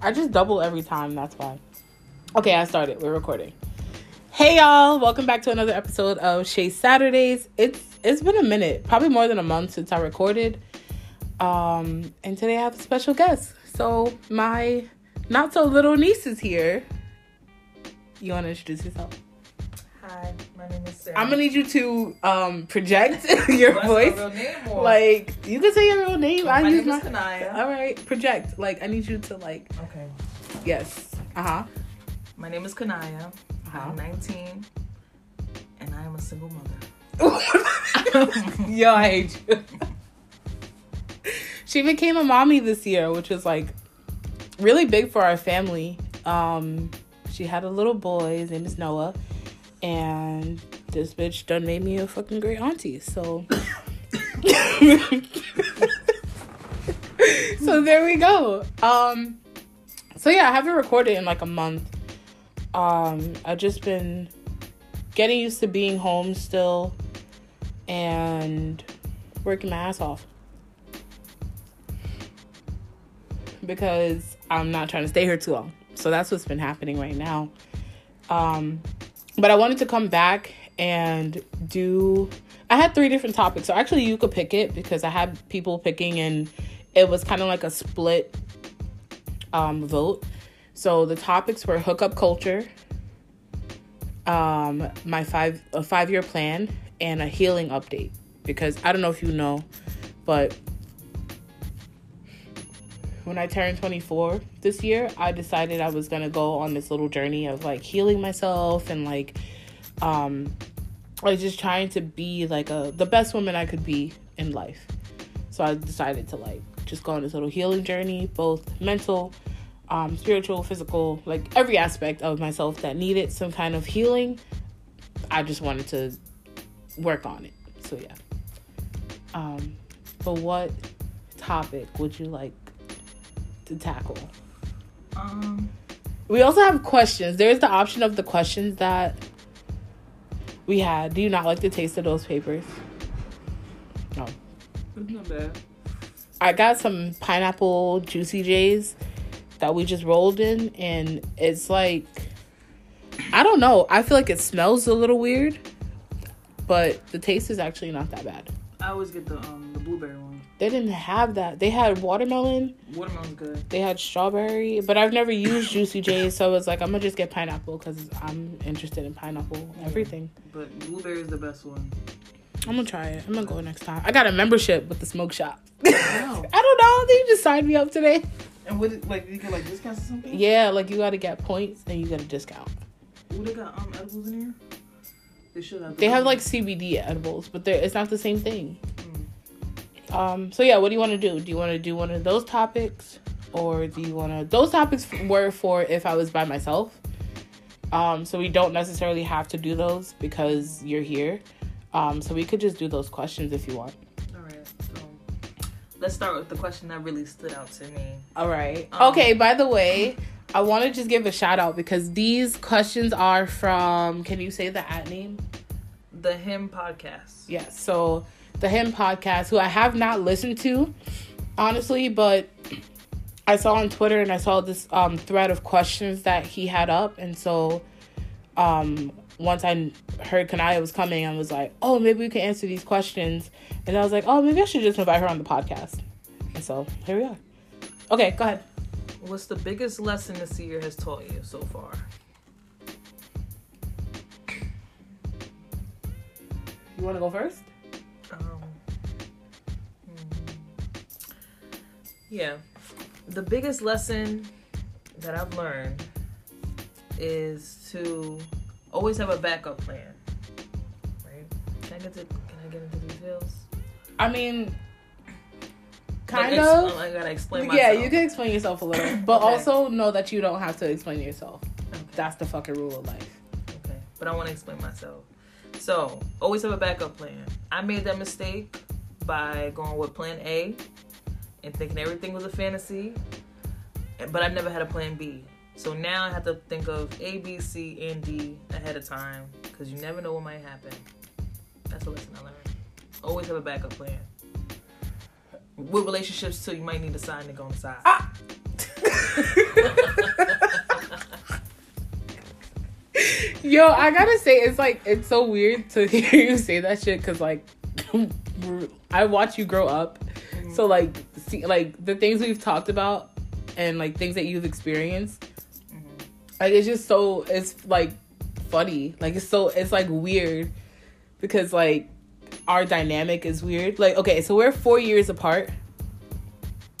I just double every time. That's why. Okay, I started. We're recording. Hey y'all, welcome back to another episode of Shay Saturdays. It's it's been a minute, probably more than a month since I recorded. Um, and today I have a special guest. So my not so little niece is here. You want to introduce yourself? Hi, my name is Sarah. I'm gonna need you to um project your What's voice. real name or? Like you can say your real name. I my use name my. is Kanaya. All right, project. Like I need you to like Okay. yes. Uh huh. My name is Kanaya. Uh-huh. I'm 19, and I am a single mother. Yo, I hate you. she became a mommy this year, which was like really big for our family. Um, she had a little boy. His name is Noah, and this bitch done made me a fucking great auntie. So, so there we go. Um, so yeah, I haven't recorded in like a month. Um, I've just been getting used to being home still and working my ass off because I'm not trying to stay here too long. So that's what's been happening right now. Um, but I wanted to come back and do. I had three different topics. So actually, you could pick it because I had people picking, and it was kind of like a split um, vote. So the topics were hookup culture, um, my five a five year plan, and a healing update. Because I don't know if you know, but when I turned 24 this year, I decided I was gonna go on this little journey of like healing myself and like, um, like just trying to be like a the best woman I could be in life. So I decided to like just go on this little healing journey, both mental, um, spiritual, physical, like every aspect of myself that needed some kind of healing. I just wanted to work on it. So yeah. Um, but what topic would you like to tackle? um, We also have questions. There's the option of the questions that we had. Do you not like the taste of those papers? No. it's not bad. I got some pineapple Juicy Jay's that we just rolled in, and it's like, I don't know. I feel like it smells a little weird, but the taste is actually not that bad. I always get the um the blueberry one. They didn't have that. They had watermelon, Watermelon's good. they had strawberry, but I've never used Juicy Jay's, so I was like, I'm gonna just get pineapple because I'm interested in pineapple everything. But blueberry is the best one. I'm gonna try it. I'm gonna go next time. I got a membership with the smoke shop. Wow. I don't know. They just signed me up today. And what like you get like discounts or something? Yeah, like you gotta get points and you get a discount. Ooh, they got um edibles in here. They should have. They have like CBD edibles, but they're, it's not the same thing. Mm. Um. So yeah, what do you want to do? Do you want to do one of those topics, or do you want to? Those topics were for if I was by myself. Um. So we don't necessarily have to do those because you're here. Um. So we could just do those questions if you want. All right. So let's start with the question that really stood out to me. All right. Um, okay. By the way, I want to just give a shout out because these questions are from. Can you say the at name? The him podcast. Yes. So the him podcast, who I have not listened to, honestly, but I saw on Twitter and I saw this um, thread of questions that he had up, and so um, once I heard Kanaya was coming, I was like, oh, maybe we can answer these questions, and I was like, oh, maybe I should just invite her on the podcast, and so here we are. Okay, go ahead. What's the biggest lesson this year has taught you so far? You want to go first? Yeah, the biggest lesson that I've learned is to always have a backup plan. Right? Can I get to? Can I get into details? I mean, Like, kind ex- of. Oh, I gotta explain myself. Yeah, you can explain yourself a little, but Okay. also know that you don't have to explain yourself. Okay. That's the fucking rule of life. Okay, but I want to explain myself. So, always have a backup plan. I made that mistake by going with plan A and thinking everything was a fantasy, but I never had a plan B. So now I have to think of A, B, C, and D ahead of time because you never know what might happen. That's a lesson I learned. Always have a backup plan. With relationships too, you might need a sign to go on the side. Ah. Yo, I gotta say, it's like it's so weird to hear you say that shit because like I watch you grow up, mm-hmm. so like see like the things we've talked about and like things that you've experienced, mm-hmm. like it's just so it's like funny, like it's so it's like weird because like our dynamic is weird. Like okay, so we're four years apart,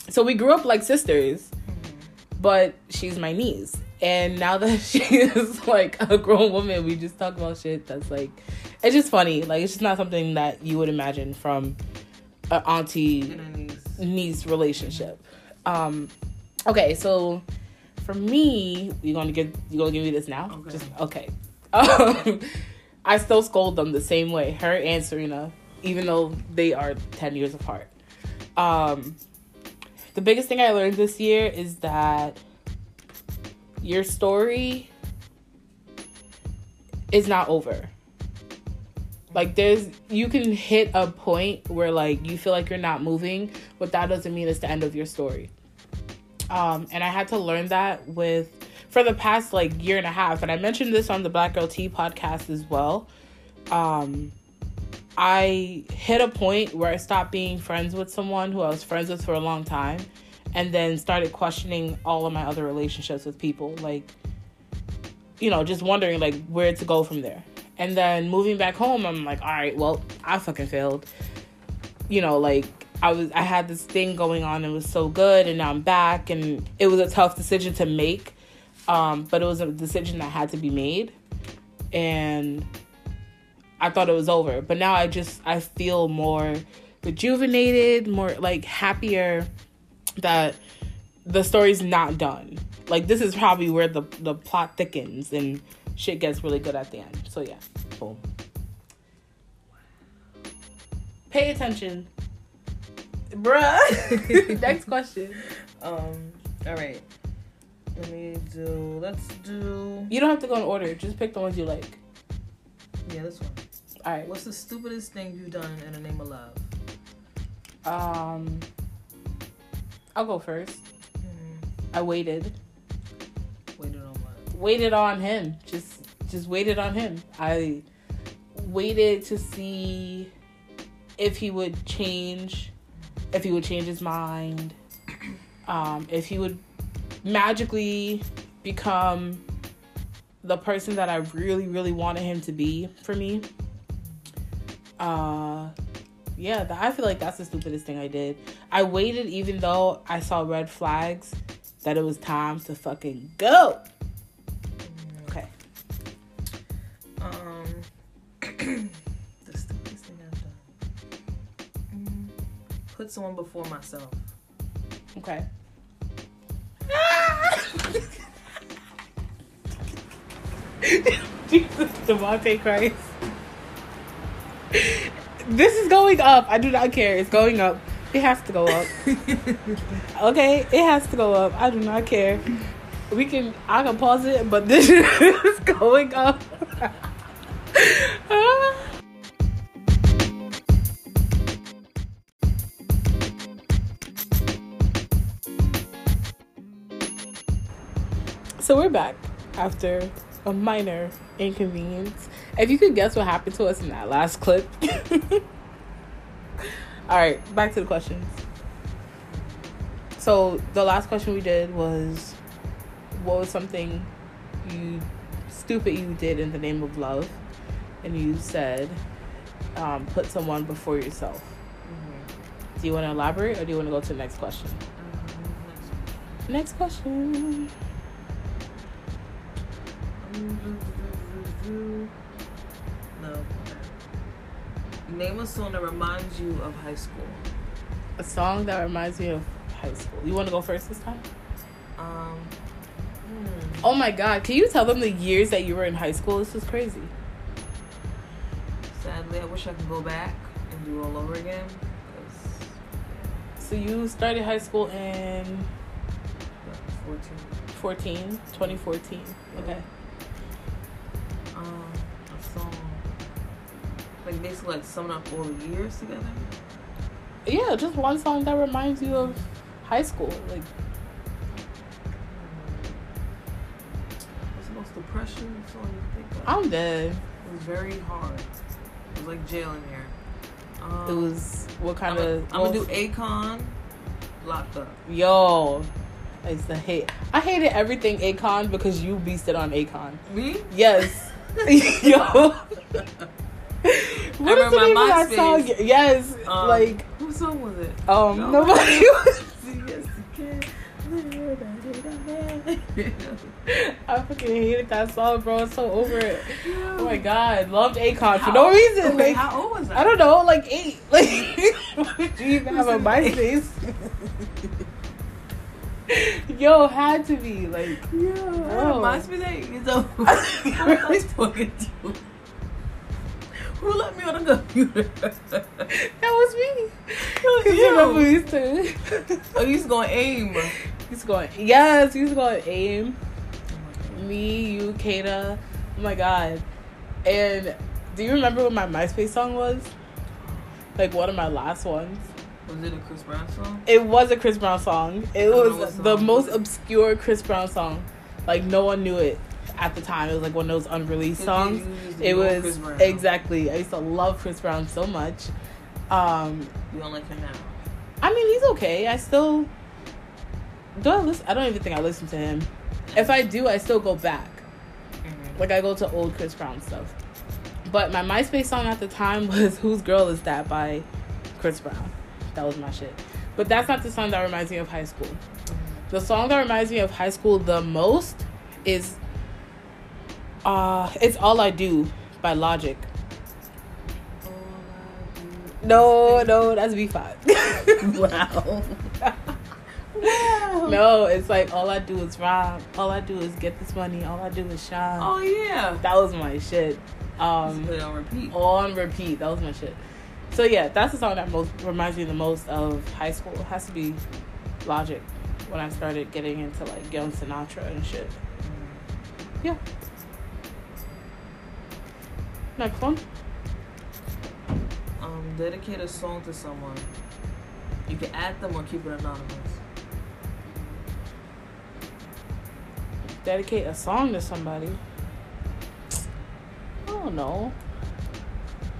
so we grew up like sisters, mm-hmm. but she's my niece and now that she is like a grown woman, we just talk about shit that's like, it's just funny. Like it's just not something that you would imagine from an auntie niece relationship. Um, okay, so for me, you gonna give you gonna give me this now? Okay. Just okay. Um, I still scold them the same way, her and Serena, even though they are ten years apart. Um, the biggest thing I learned this year is that your story is not over. Like there's you can hit a point where like you feel like you're not moving, but that doesn't mean it's the end of your story. Um, and I had to learn that with for the past like year and a half, and I mentioned this on the Black Girl Tea podcast as well. Um, I hit a point where I stopped being friends with someone who I was friends with for a long time and then started questioning all of my other relationships with people like you know just wondering like where to go from there and then moving back home i'm like all right well i fucking failed. You know like i was i had this thing going on. And it was so good and now i'm back. And it was a tough decision to make um, but it was a decision that had to be made. And i thought it was over. But now i just i feel more rejuvenated more like happier that the story's not done. Like this is probably where the the plot thickens and shit gets really good at the end. So yeah, boom. Pay attention, bruh. Next question. Um. All right. Let me do. Let's do. You don't have to go in order. Just pick the ones you like. Yeah, this one. All right. What's the stupidest thing you've done in the name of love? Um. I'll go first. Mm. I waited. Waited on what? Waited on him. Just just waited on him. I waited to see if he would change, if he would change his mind, um, if he would magically become the person that I really, really wanted him to be for me. Uh, yeah, I feel like that's the stupidest thing I did. I waited even though I saw red flags that it was time to fucking go. The stupidest thing I've done. Mm, put someone before myself. Okay. Jesus, Devontae Christ this is going up. I do not care. It's going up. It has to go up. okay, it has to go up. I do not care. We can. I can pause it, but this is going up. So we're back after a minor inconvenience. If you could guess what happened to us in that last clip. All right, back to the questions. So the last question we did was, what was something you stupid you did in the name of love? And you said, um, put someone before yourself. Mm-hmm. Do you want to elaborate, or do you want to go to the next question? Um, next question. Name a song that reminds you of high school. A song that reminds me of high school. You want to go first this time? Um. Hmm. Oh my God! Can you tell them the years that you were in high school? This is crazy. Sadly, I wish I could go back and do all over again. So you started high school in 14. 14, 2014. Okay. Like basically like summing up all the years together. Yeah, just one song that reminds you of high school. Like what's the most depression song you think of? I'm dead. It was very hard. It was like jail in here. Um, It was what kind of I'm of? gonna do Akon. Locked up. Yo, I used to hate. I hated everything Akon because you beasted on Akon. Me? Yes. Yo. What is remember the name my of that song? Yes, Um, like Whose song was it? um, No. nobody. Was, Yes, you can. I fucking hated that song, bro. I'm so over it. Oh my god, loved Akon for no reason. Okay, like how old was that? I don't know, like eight. Like, do you even have a MySpace? Yo, had to be like. Yeah, Bro. MySpace ain't so. Who was I talking to? Who let me on the computer? That was me. It was you remember we used to. Oh, you used to go on AIM. He's going. Yes, he's going aim. Me, you, Kata. Oh my god. And do you remember what my MySpace song was? Like one of my last ones. Was it a Chris Brown song? It was a Chris Brown song. It was what the most obscure Chris Brown song. Like no one knew it at the time. It was like one of those unreleased songs. You used to It was exactly. I used to love Chris Brown so much. Um, You don't like him now. I mean, he's okay. I still do. I listen. I don't even think I listen to him. If I do, I still go back. Mhm. Like I go to old Chris Brown stuff. But my MySpace song at the time was "Whose Girl Is That" by Chris Brown. That was my shit. But that's not the song that reminds me of high school. The song that reminds me of high school the most is uh it's All I Do by Logic. No, no, that's B5. Wow. wow. no, it's like all I do is rhyme. All I do is get this money. All I do is shine. Oh yeah. That was my shit. Just Um put it on repeat. on repeat. That was my shit. So yeah, that's the song that most reminds me the most of high school. It has to be Logic when I started getting into like Young Sinatra and shit. Yeah. Next one. Um, dedicate a song to someone. You can add them or keep it anonymous. Dedicate a song to somebody. I don't know.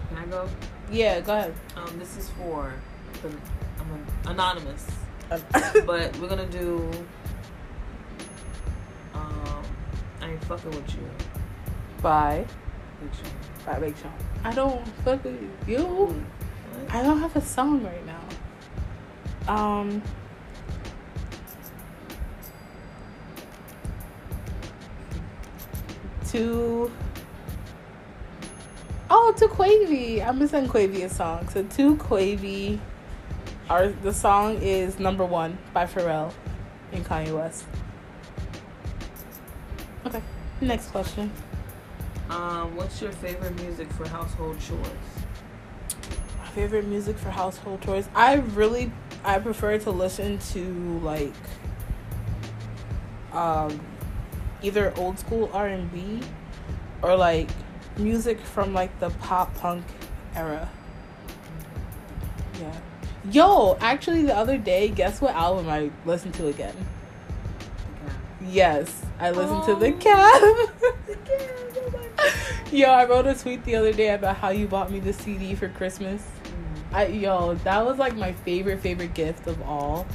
Can I go? Yeah, go ahead. Um, this is for the I'm an, anonymous, but we're gonna do. Um, I ain't fucking with you. Bye. Bye, Big Sean. I don't fuck with you. What? I don't have a song right now. Um. To. Oh, to Quavy. I'm gonna send Quavy a song. So to Quavy, our the song is number one by Pharrell and Kanye West. Okay. Next question. Um, what's your favorite music for household chores? My favorite music for household chores. I really I prefer to listen to like um either old school R and B or like music from like the pop punk era. Yeah. Yo, actually the other day, guess what album I listened to again? Yes, I listened to the Oh. cab. The Cab. Yo, I wrote a tweet the other day about how you bought me the CD for Christmas. I yo, that was like my favorite favorite gift of all.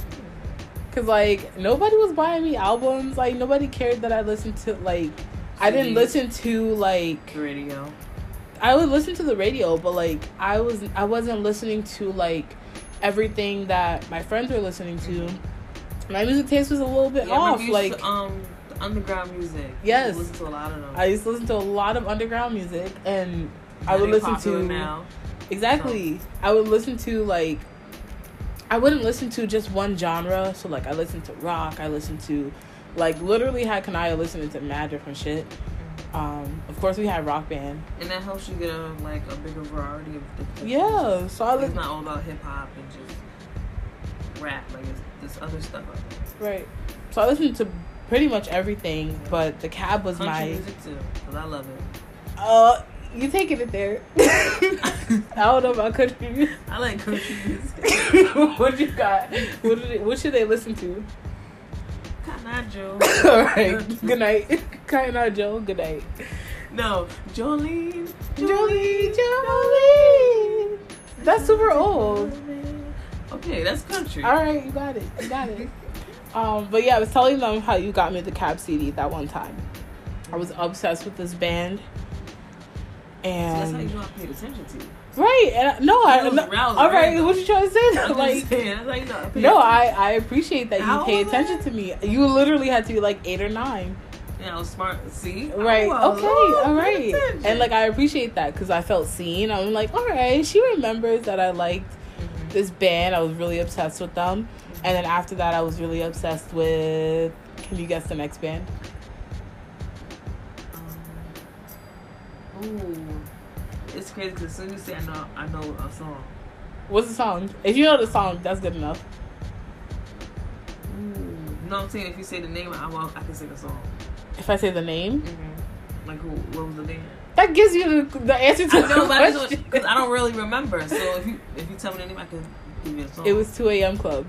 Cause like nobody was buying me albums. Like nobody cared that I listened to like I didn't listen to like The radio. I would listen to the radio, but like I was I wasn't listening to like everything that my friends were listening to. My music taste was a little bit Yeah, off. Like um, underground music. Yes. Listen to a lot of them. I used to listen to a lot of underground music, and I would listen to now. Exactly. I would listen to like I wouldn't listen to just one genre. So like I listened to rock, I listened to like literally had Kanaya listening to mad different shit. Um, of course we had rock band. And that helps you get a like a bigger variety of different Yeah. So I It's not all about hip hop and just rap. Like it's this other stuff right. So I listened to pretty much everything, but the cab was Country my music too, cause I love it. uh you taking it there. I don't know about country music. I like country music. what you got? What, did it, what should they listen to? Canajo. All right. Good night. Out Joe, good night. No, Jolene. Jolie, Jolie. That's super old. Okay, that's country. All right, you got it. You got it. Um, but yeah, I was telling them how you got me the cab CD that one time. I was obsessed with this band. So that's how you And know I paid attention to you. right, and no, I no, all right. random. What you trying to say? I'm Like, saying, you know I no. I I appreciate that you How pay attention to me. You literally had to be like eight or nine. Yeah, I was smart. See, Right. Okay. oh, all attention. And like I appreciate that because I felt seen. I'm like, all right. She remembers that I liked Mhm. this band. I was really obsessed with them. And then after that, I was really obsessed with. Can you guess the next band? Um, ooh, it's crazy because as soon as you say I know, I know a song. What's the song? If you know the song, that's good enough. Ooh, what I'm saying? If you say the name, I, I, I can sing the song. If I say the name, Mm-hmm. Like who? What was the name? that gives you the, the answer to I the know, but question. because I don't really remember. So if you if you tell me the name, I can give you a song. It was 2 a.m. Club.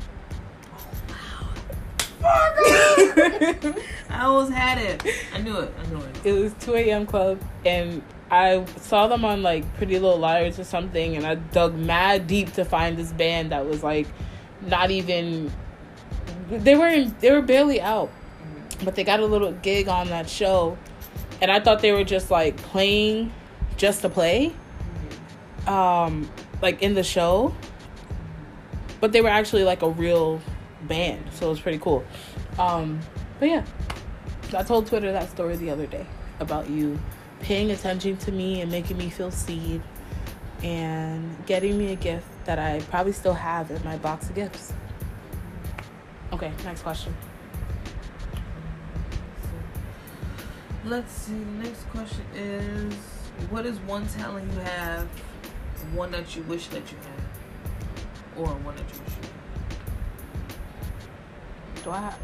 I always had it. I knew it. I knew it. It was 2 a.m. Club, and I saw them on like Pretty Little Liars or something, and I dug mad deep to find this band that was like not even. They were in, they were barely out, but they got a little gig on that show, and I thought they were just like playing, just to play, um, like in the show, but they were actually like a real band, so it was pretty cool. Um, but yeah, I told Twitter that story the other day about you paying attention to me and making me feel seen and getting me a gift that I probably still have in my box of gifts. Okay, next question. Let's see. Next question is: What is one talent you have? One that you wish that you had, or one that you wish you Do I have,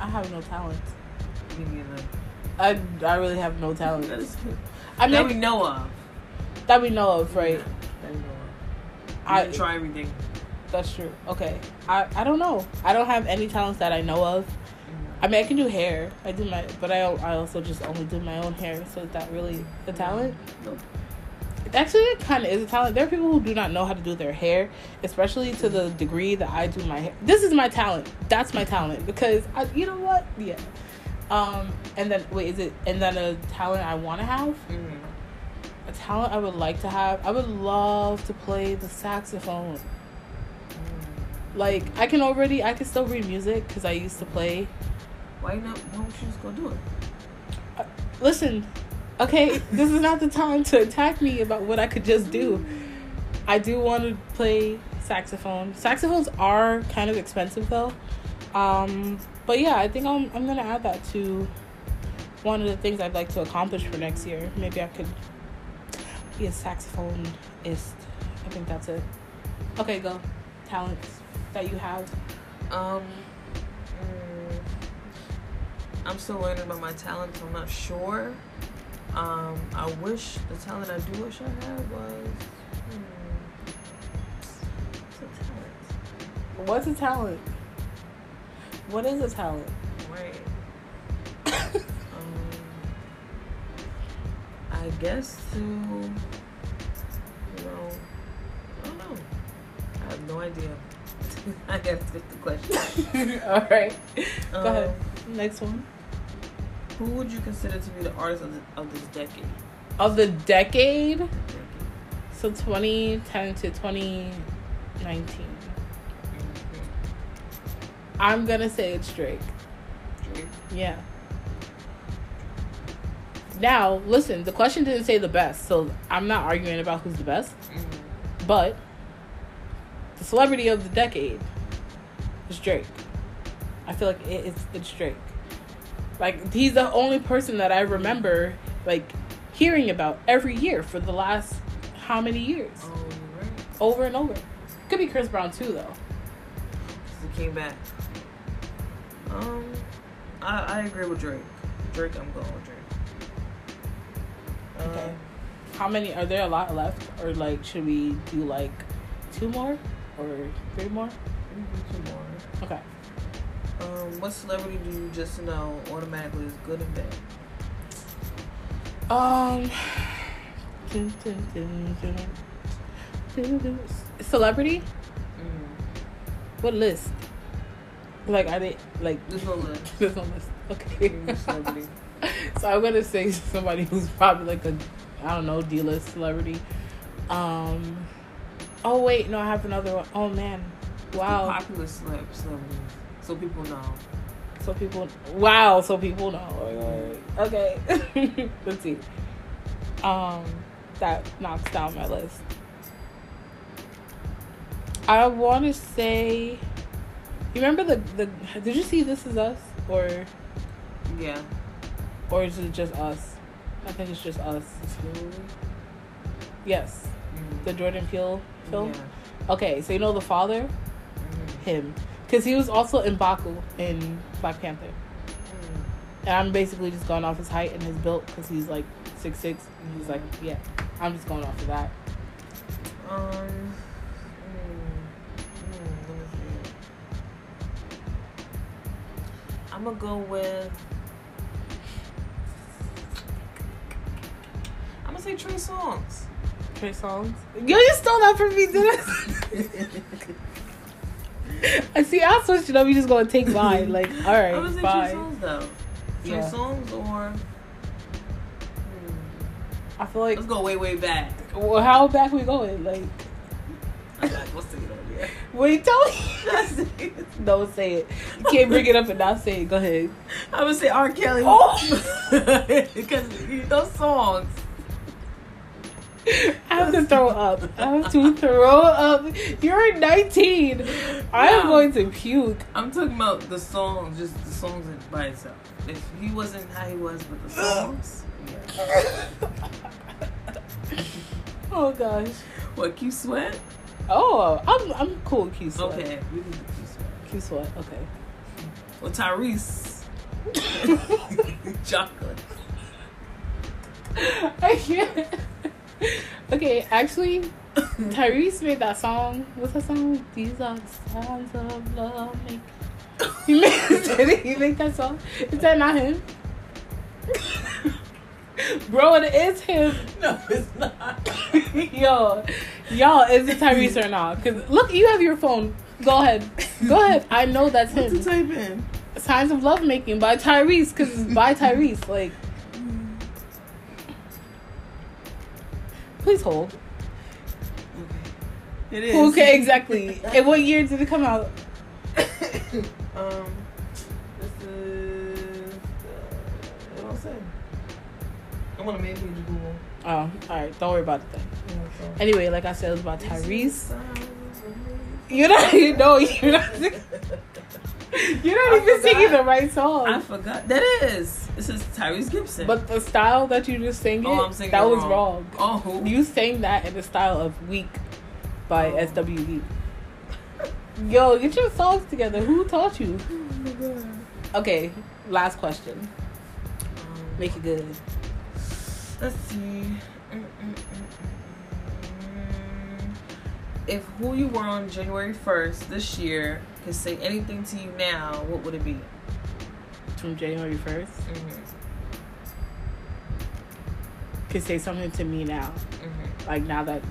I have no talent. Me neither. I, I really have no talent. That is good. I that we know of. that we know of, right? That we know of. I, can try everything. that's true. Okay. I, I don't know. I don't have any talents that I know of. Mm-hmm. I mean, I can do hair. I do my, but I I also just only do my own hair. So is that really a talent? Nope. Actually, it kind of is a talent. There are people who do not know how to do their hair, especially to the degree that I do my hair. This is my talent. That's my talent because I, you know what? Yeah. Um, and then wait, is it? And then a talent I want to have. Mhm. A talent I would like to have. I would love to play the saxophone. Like I can already, I can still read music because I used to play. Why not? Why don't you just go do it? Listen, okay, this is not the time to attack me about what I could just do. I do want to play saxophone. Saxophones are kind of expensive though. Um, but yeah, I think I'm I'm gonna add that to one of the things I'd like to accomplish for next year. Maybe I could be a saxophonist. I think that's it. Okay, go. Talents that you have. Um, mm, I'm still learning about my talents. I'm not sure. Um, I wish the talent I do wish I had was. Hmm, what's a talent? What's a talent? What is a talent? Right. um, I guess to, you know, I don't know. I have no idea. I have to get the question. All right. Go Um, ahead. Next one. Who would you consider to be the artist of, the, of this decade? Of the decade, Decade. so 2010 to 2019. Mhm. I'm gonna say it's Drake. Drake. Yeah. Now, listen, the question didn't say the best, so I'm not arguing about who's the best, Mhm. but the celebrity of the decade is Drake. I feel like it, it's it's Drake. Like he's the only person that I remember like hearing about every year for the last how many years? Oh, right. Over and over. Could be Chris Brown too though. He came back. Um, I, I agree with Drake. Drake, I'm going with Drake. Okay. Um, How many are there a lot left? Or like should we do like two more or three more? we can do two more. Okay. Um, what celebrity do you just know automatically is good and bad? Um. Celebrity? Mm. What list? Like I did like There's no list. there's no list. Okay. Celebrity. so I'm gonna say somebody who's probably like a I don't know D list celebrity. Um. Oh wait, no, I have another one. Oh man, wow. Popular celeb celebrities. So people know. So people, wow. So people know. Okay, let's see. Um, that knocks down my list. I want to say. You remember the the? Did you see This Is Us or Yeah. or is it just us? I think it's just us. Yes, Mm. the Jordan Peele film. Yeah. Okay, so you know the father, Mm. him, because he was also in Baku in Black Panther. And I'm basically just going off his height and his build because he's like six six and he's like yeah. I'm just going off of that. Um. mm, mm, let me see. I'm gonna go with. I'm gonna say Trey Songz. Trey Songz. Yo, you stole that from me, did I? I see. I switched it up. You just gonna take mine. Like, all right, I'm gonna say Trey fine. Songs though. Yeah. Songs or. I feel like. Let's go way way back. Well, how back we going? Like, I'm like, what's the there? wait, tell me. Don't say it. You can't bring it up and not say it. Go ahead. I'm gonna say R. Kelly. Oh! because those songs. I have to throw up. I have to throw up. You're 19. I am Yeah. going to puke. I'm talking about the songs, just the songs by itself. If he wasn't how he was with the songs, Oh gosh. what Keith Sweat? Oh, I'm I'm cool. with Keith Sweat. Okay, we can do Keith Sweat. Keith Sweat. Okay. Well, Tyrese. Chocolate. I can't. Okay, actually, Tyrese made that song. What's that song? These are signs of love. Make. He made. Did he make that song? Is that not him? Bro, it is him. No, it's not. Yo, y'all, is it Tyrese or not? Cause look, you have your phone. Go ahead, go ahead. I know that's What to him. type in? Signs of Love Making by Tyrese, cause it's by Tyrese. Like, please hold. Okay. It is. Okay, exactly. And what year did it come out? um, this is. Uh, what I say? I'm gonna maybe Google. Oh, all right. Don't worry about it then. Yeah. Anyway, like I said, it was about Tyrese. Tyrese. You're not. You know, you're not. You're not I even singing the right song. I forgot. That is. This is Tyrese Gibson. But the style that you just sang it, oh, that it was wrong. Oh, You sang that in the style of Weak by Oh. SWV. Yo, get your songs together. Who taught you? Okay, last question. Um, Make it good. Let's see. Mm, mm, mm. If who you were on January 1st this year could say anything to you now, what would it be? From January 1st. Mm-hmm. Could say something to me now. Mm-hmm. Like now that.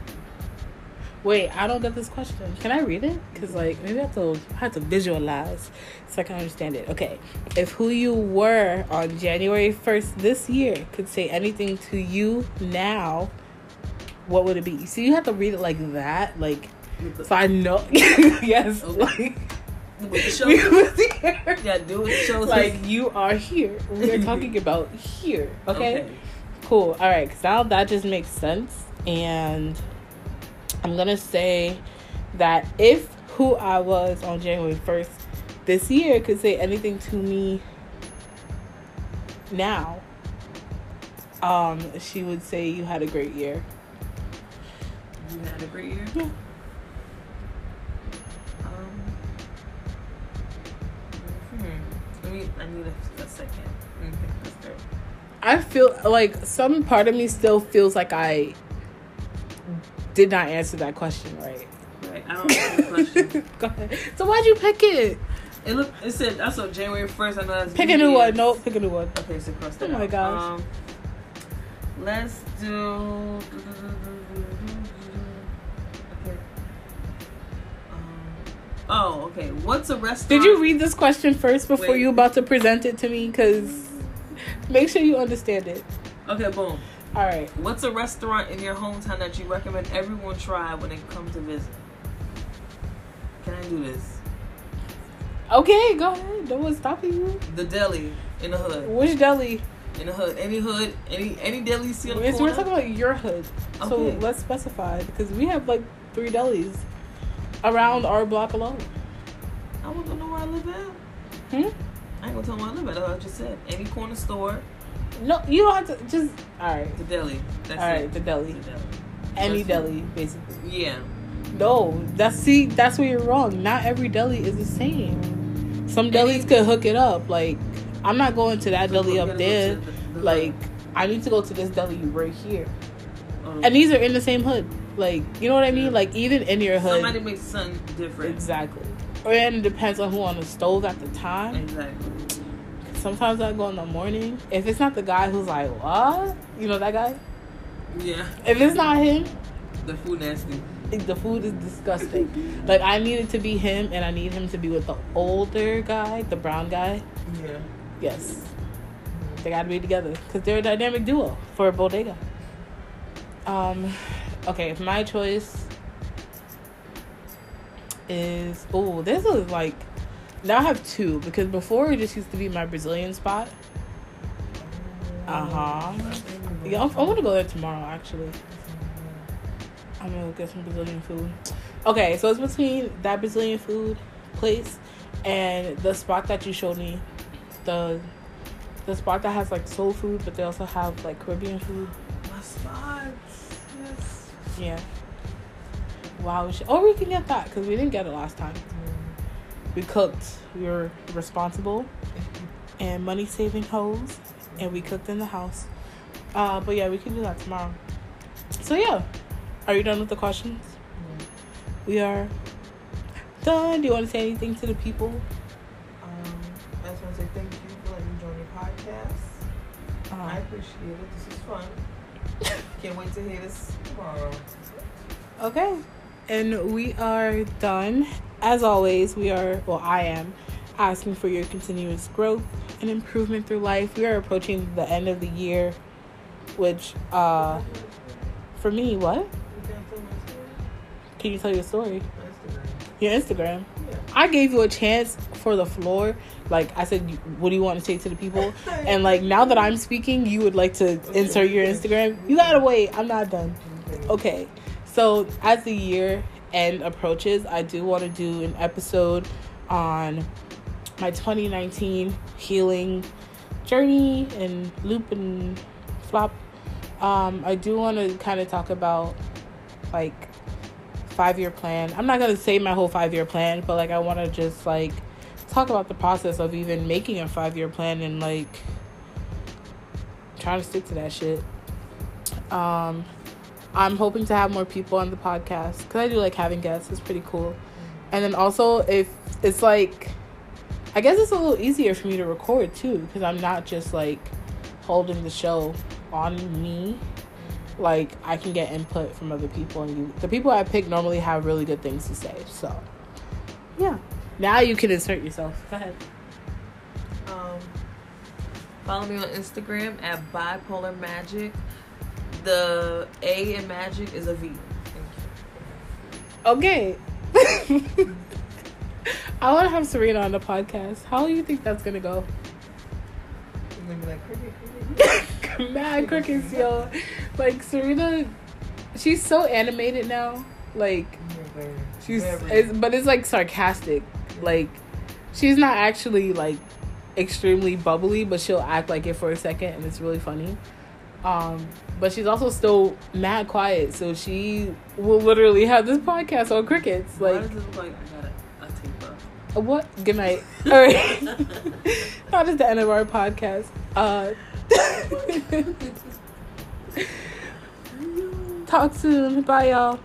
Wait, I don't get this question. Can I read it? Because like maybe I have to I have to visualize so I can understand it. Okay, if who you were on January first this year could say anything to you now, what would it be? So you have to read it like that, like so I know. yes, like The show, we was here. yeah, do it. Show Like you are here. We are talking about here. okay. Cool. All right. Because now that just makes sense. And I'm going to say that if who I was on January 1st this year could say anything to me now, um, she would say you had a great year. You had a great year. Yeah. Me. I need a, a second. Let me think this through. I feel like some part of me still feels like I did not answer that question right. Right. I don't know the question. Go ahead. So why'd you pick it? It look. It said also January first. I know that's Pick a new one. Nope, pick a new one. Okay, so cross that Oh my out. gosh. Um, Let's do. Oh, okay. What's a restaurant? Did you read this question first before Wait. you about to present it to me? Because make sure you understand it. Okay, boom. All right. What's a restaurant in your hometown that you recommend everyone try when they come to visit? Can I do this? Okay, go ahead. No one's stopping you. The deli in the hood. Which deli? In the hood. Any hood. Any any deli see on the corner. We're talking about your hood. okay. So let's specify because we have like three delis around our block alone. I want to know where I live at. Hmm? I ain't gonna tell them where I live at. I just said. Any corner store. No, you don't have to. Just all right. The deli. That's All right, it. the deli. The deli. Any That's- deli, basically. Yeah. No, that's see, that's where you're wrong. Not every deli is the same. Some delis could hook it up. Like, I'm not going to that deli up there. the- the- Like, I need to go to this deli right here. um, And these are in the same hood. Like, you know what I mean? Like, even in your hood. somebody makes something different. Exactly. And it depends on who on the stove at the time. Exactly. Sometimes I go in the morning. If it's not the guy who's like, what? You know that guy? Yeah. If it's not him, The food nasty. the food is disgusting. Like I need it to be him, and I need him to be with the older guy, the brown guy. Yeah. Yes, they got to be together because they're a dynamic duo for a bodega. Um, okay, if my choice is oh, this is like now I have two because before it just used to be my Brazilian spot. Uh huh. Yeah, I'm, I'm gonna go there tomorrow actually. I'm gonna get some Brazilian food. Okay, so it's between that Brazilian food place and the spot that you showed me, the the spot that has like soul food, but they also have like Caribbean food. My spots. Yeah. Wow. Or we can get that because we didn't get it last time. We cooked. We were responsible and money saving hoes, and we cooked in the house. Uh, but yeah, we can do that tomorrow. So yeah, are you done with the questions? We are done. Do you want to say anything to the people? Um, I just want to say thank you for letting me join your podcast. I Uh, appreciate it. This is fun. Can't wait to hear this. Okay, and we are done. As always, we are. Well, I am asking for your continuous growth and improvement through life. We are approaching the end of the year, which, uh, for me, what? Can't tell my story? Can you tell your story? Your Instagram. Yeah. I gave you a chance for the floor. Like I said, what do you want to say to the people? And like now that I'm speaking, you would like to insert your Instagram. You gotta wait. I'm not done. Okay. So as the year end approaches, I do want to do an episode on my 2019 healing journey and loop and flop. Um, I do want to kind of talk about like five year plan. I'm not gonna say my whole five year plan, but like I want to just like talk about the process of even making a five year plan and like trying to stick to that shit. Um, I'm hoping to have more people on the podcast because I do like having guests. It's pretty cool. And then also, if it's like, I guess it's a little easier for me to record too because I'm not just like holding the show on me. Like I can get input from other people, and you, the people I pick normally have really good things to say. So, yeah. Now you can insert yourself. Go ahead. Um, follow me on Instagram at bipolar magic. The A in magic is a V. Okay. I want to have Serena on the podcast. How do you think that's gonna go? you. You're gonna be like cricket, cricket. Mad crickets, yo. Like Serena, she's so animated now. Like she's, it's, but it's like sarcastic. Like she's not actually like extremely bubbly, but she'll act like it for a second, and it's really funny. Um, but she's also still mad quiet, so she will literally have this podcast on crickets. Why Like does it look like I got a, a tape up? Uh, What? Good night. All right. that is the end of our podcast. Uh, talk soon. Bye, y'all.